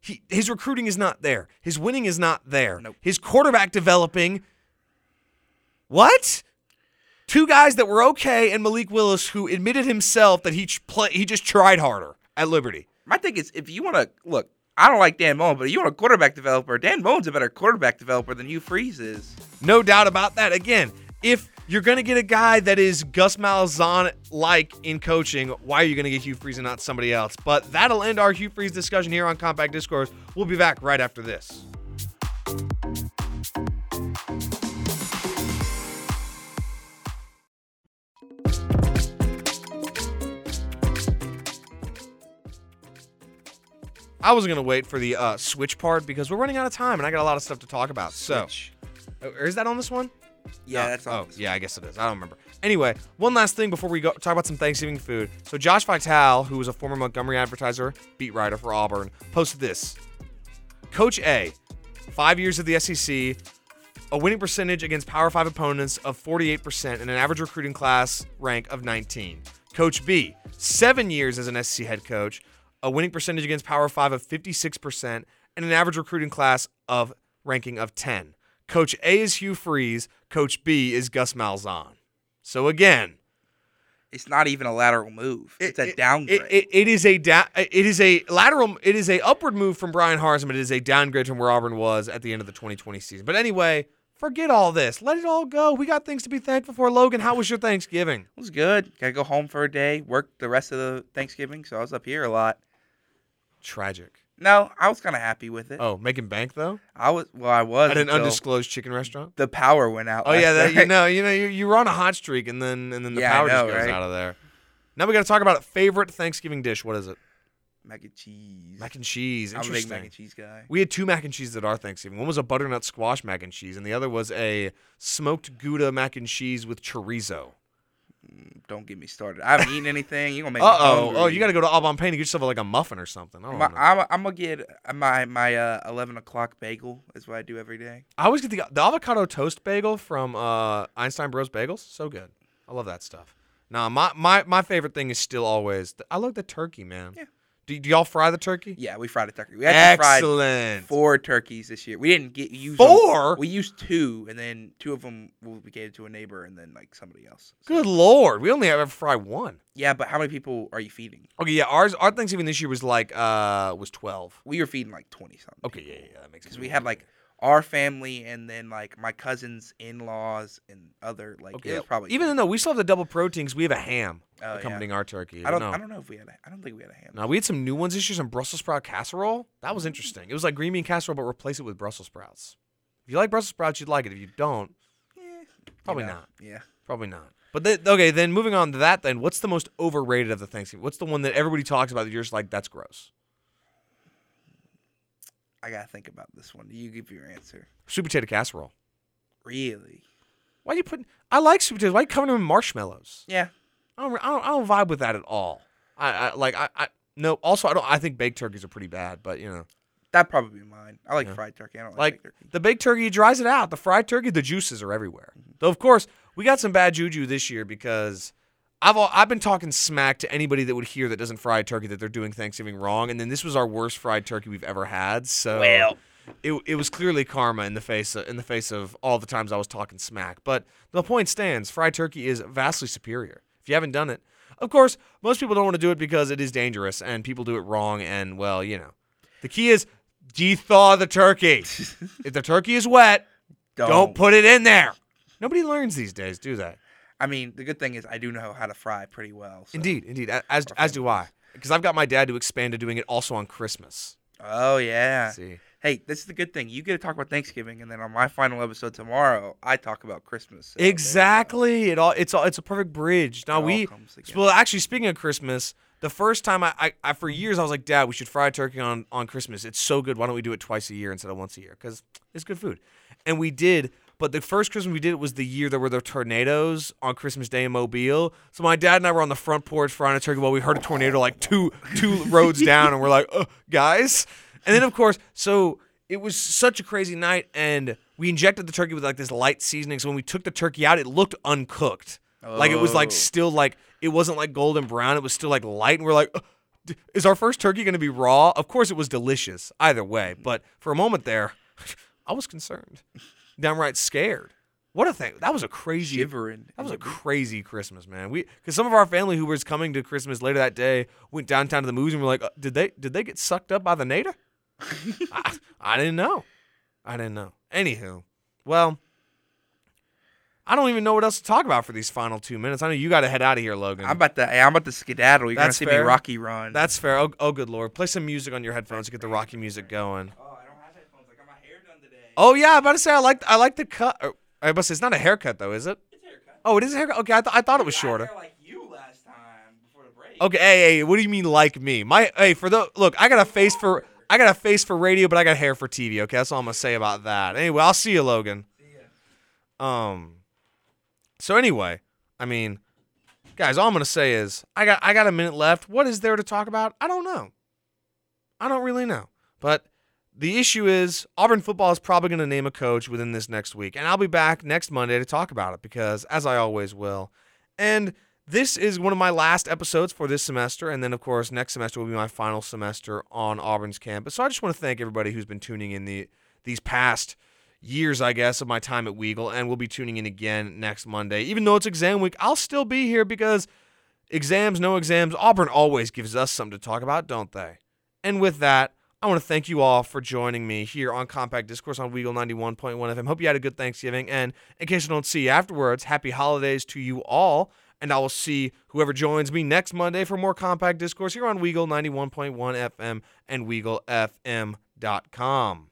Speaker 1: He, his recruiting is not there. His winning is not there.
Speaker 2: Nope.
Speaker 1: His quarterback developing. What? Two guys that were okay, and Malik Willis, who admitted himself that he ch- play, he just tried harder at Liberty.
Speaker 2: My thing is, if you want to look, I don't like Dan Mullen, but if you want a quarterback developer, Dan Mullen's a better quarterback developer than Hugh Freeze is.
Speaker 1: No doubt about that. Again, if you're going to get a guy that is Gus Malzahn like in coaching, why are you going to get Hugh Freeze and not somebody else? But that'll end our Hugh Freeze discussion here on Compact Discourse. We'll be back right after this. I was gonna wait for the uh, switch part because we're running out of time and I got a lot of stuff to talk about. So, Oh, is that on this one?
Speaker 2: yeah,
Speaker 1: No.
Speaker 2: that's
Speaker 1: oh
Speaker 2: all.
Speaker 1: yeah, I guess it is. I don't remember. Anyway, one last thing before we go talk about some Thanksgiving food. So Josh Vitale, who was a former Montgomery advertiser, beat writer for Auburn, posted this: Coach A, five years of the SEC, a winning percentage against Power Five opponents of 48%, and an average recruiting class rank of 19. Coach B, seven years as an SEC head coach, a winning percentage against Power Five of 56%, and an average recruiting class of ranking of 10. Coach A is Hugh Freeze. Coach B is Gus Malzahn. So again,
Speaker 2: It's not even a lateral move. It's a
Speaker 1: it-
Speaker 2: downgrade.
Speaker 1: It, it, it is a da- it is a lateral. It is a upward move from Brian Harsman. It is a downgrade from where Auburn was at the end of the 2020 season. But anyway, forget all this. Let it all go. We got things to be thankful for. Logan, how was your Thanksgiving?
Speaker 2: It was good. Gotta go home for a day. Work the rest of the Thanksgiving, so I was up here a lot.
Speaker 1: Tragic.
Speaker 2: No, I was kind of happy with it.
Speaker 1: Oh, making bank though
Speaker 2: I was well. I was
Speaker 1: at an
Speaker 2: until
Speaker 1: undisclosed chicken restaurant.
Speaker 2: The power went out.
Speaker 1: Oh yeah, that, you know, you know, you you were on a hot streak, and then and then the
Speaker 2: Yeah,
Speaker 1: power
Speaker 2: know,
Speaker 1: just goes
Speaker 2: right?
Speaker 1: out of there. Now we got to talk about favorite Thanksgiving dish. What is it?
Speaker 2: mac and cheese.
Speaker 1: Mac and cheese.
Speaker 2: I'm a big mac and cheese guy.
Speaker 1: We had two mac and cheeses at our Thanksgiving. One was a butternut squash mac and cheese, and the other was a smoked Gouda mac and cheese with chorizo.
Speaker 2: Don't get me started. I haven't eaten anything. You gonna make
Speaker 1: Uh oh! Oh, you got to go to Au Bon Pain and get yourself like a muffin or something. I don't
Speaker 2: My,
Speaker 1: know.
Speaker 2: I'm, I'm gonna get my my uh, eleven o'clock bagel. Is what I do every day.
Speaker 1: I always get the the avocado toast bagel from uh, Einstein Bros Bagels. So good. I love that stuff. Nah, my my my favorite thing is still always. I love the turkey, man.
Speaker 2: Yeah.
Speaker 1: Do, do y'all fry the turkey?
Speaker 2: Yeah, we fried a turkey. We actually fried four turkeys this year. We didn't get use
Speaker 1: Four?
Speaker 2: Them. We used two, and then two of them we gave to a neighbor, and then like somebody else. So-
Speaker 1: Good lord, we only ever fry one.
Speaker 2: Yeah, but how many people are you feeding?
Speaker 1: Okay, yeah, ours our Thanksgiving this year was like uh was twelve.
Speaker 2: We were feeding like twenty something.
Speaker 1: Okay, yeah, yeah, yeah, that makes sense.
Speaker 2: because we had like our family and then like my cousins, in laws, and other like
Speaker 1: Okay,
Speaker 2: it was oh, probably
Speaker 1: even though we still have the double protein because we have a ham
Speaker 2: Oh, yeah.
Speaker 1: accompanying our turkey.
Speaker 2: I don't
Speaker 1: know.
Speaker 2: I don't know if we had a, I don't think we had a ham.
Speaker 1: No, we had some new ones this year. Some Brussels sprout casserole. That was interesting. It was like green bean casserole, but replace it with Brussels sprouts. If you like Brussels sprouts, you'd like it. If you don't,
Speaker 2: Yeah, you
Speaker 1: Probably
Speaker 2: know,
Speaker 1: not.
Speaker 2: Yeah.
Speaker 1: probably not. But then, okay, then moving on to that, then what's the most overrated of the Thanksgiving? What's the one that everybody talks about that you're just like, that's gross?
Speaker 2: I gotta think about this one. Do you give your answer.
Speaker 1: Sweet potato casserole.
Speaker 2: Really?
Speaker 1: Why are you put? I like sweet potatoes. Why you covering them in marshmallows?
Speaker 2: Yeah.
Speaker 1: I don't, I don't, I don't vibe with that at all. I, I like, I, I, no. Also, I don't. I think baked turkeys are pretty bad, but you know,
Speaker 2: That'd probably be mine. I like
Speaker 1: Yeah.
Speaker 2: fried turkey. I don't like,
Speaker 1: like
Speaker 2: baked turkey.
Speaker 1: the baked turkey dries it out. The fried turkey, the juices are everywhere. Mm-hmm. Though of course, we got some bad juju this year because I've al- I've been talking smack to anybody that would hear that doesn't fry turkey that they're doing Thanksgiving wrong, and then this was our worst fried turkey we've ever had. So
Speaker 2: Well.
Speaker 1: it, it was clearly karma in the face of, in the face of all the times I was talking smack. But the point stands: fried turkey is vastly superior. If you haven't done it, of course, most people don't want to do it because it is dangerous and people do it wrong. And well, you know, the key is de-thaw the turkey. if the turkey is wet, don't. put it in there. Nobody learns these days, do they?
Speaker 2: I mean, the good thing is I do know how to fry pretty well. so-
Speaker 1: Indeed, indeed. As
Speaker 2: Our
Speaker 1: as do I, because I've got my dad to expand to doing it also on Christmas.
Speaker 2: Oh yeah.
Speaker 1: See,
Speaker 2: Hey, this is the good thing. You get to talk about Thanksgiving, and then on my final episode tomorrow, I talk about Christmas. So
Speaker 1: exactly. It all it's all it's a perfect bridge. Now we well actually speaking of Christmas, the first time I, I, I for years I was like, Dad, we should fry turkey on on Christmas. It's so good. Why don't we do it twice a year instead of once a year? Because it's good food. And we did. But the first Christmas we did it was the year there were the tornadoes on Christmas Day in Mobile. So my dad and I were on the front porch frying a turkey while we heard a tornado like two two roads down, and we're like, uh, guys. And then of course, so it was such a crazy night, and we injected the turkey with like this light seasoning. So when we took the turkey out, it looked uncooked. Like it was like
Speaker 2: Oh.
Speaker 1: still like it wasn't like golden brown. It was still like light, and we're like, "Uh, is our first turkey going to be raw? Of course, it was delicious either way. But for a moment there, I was concerned, downright scared. What a thing! That was a crazy.
Speaker 2: Shivering.
Speaker 1: That was a crazy Christmas, man. We because some of our family who was coming to Christmas later that day went downtown to the movies and were like, uh, "Did they did they get sucked up by the nader?" I, I didn't know. I didn't know. Anywho, well, I don't even know what else to talk about for these final two minutes. I know you got to head out of here, Logan.
Speaker 2: I'm about to. I'm about to skedaddle. You're
Speaker 1: That's
Speaker 2: gonna see
Speaker 1: fair.
Speaker 2: me Rocky run.
Speaker 1: That's fair. Oh, oh, good lord! Play some music on your headphones to get the Rocky music going.
Speaker 2: Oh, I don't have headphones. I got my hair done today.
Speaker 1: Oh yeah, I'm about to say I like I like the cut. or- I must say it's not a haircut though, is it?
Speaker 2: It's haircut.
Speaker 1: Oh, it is a haircut. Okay, I, th- I thought it was shorter.
Speaker 2: like you last time before the break.
Speaker 1: Okay, hey, hey, what do you mean like me? My hey, for the look, I got a face for I got a face for radio, but I got hair for TV. Okay, that's all I'm gonna say about that. Anyway, I'll see you, Logan. See ya. Um. So anyway, I mean, guys, all I'm gonna say is I got I got a minute left. What is there to talk about? I don't know. I don't really know. But the issue is Auburn football is probably going to name a coach within this next week, and I'll be back next Monday to talk about it because, as I always will, and this is one of my last episodes for this semester, and then of course next semester will be my final semester on Auburn's campus. So I just want to thank everybody who's been tuning in the these past years, I guess, of my time at Weagle, and we'll be tuning in again next Monday. Even though it's exam week, I'll still be here because exams, no exams, Auburn always gives us something to talk about, don't they? And with that, I want to thank you all for joining me here on Compact Discourse on Weagle 91.1 FM. Hope you had a good Thanksgiving. And in case I don't see you afterwards, happy holidays to you all. And I will see whoever joins me next Monday for more Compact Discourse here on Weagle 91.1 FM and WeagleFM.com.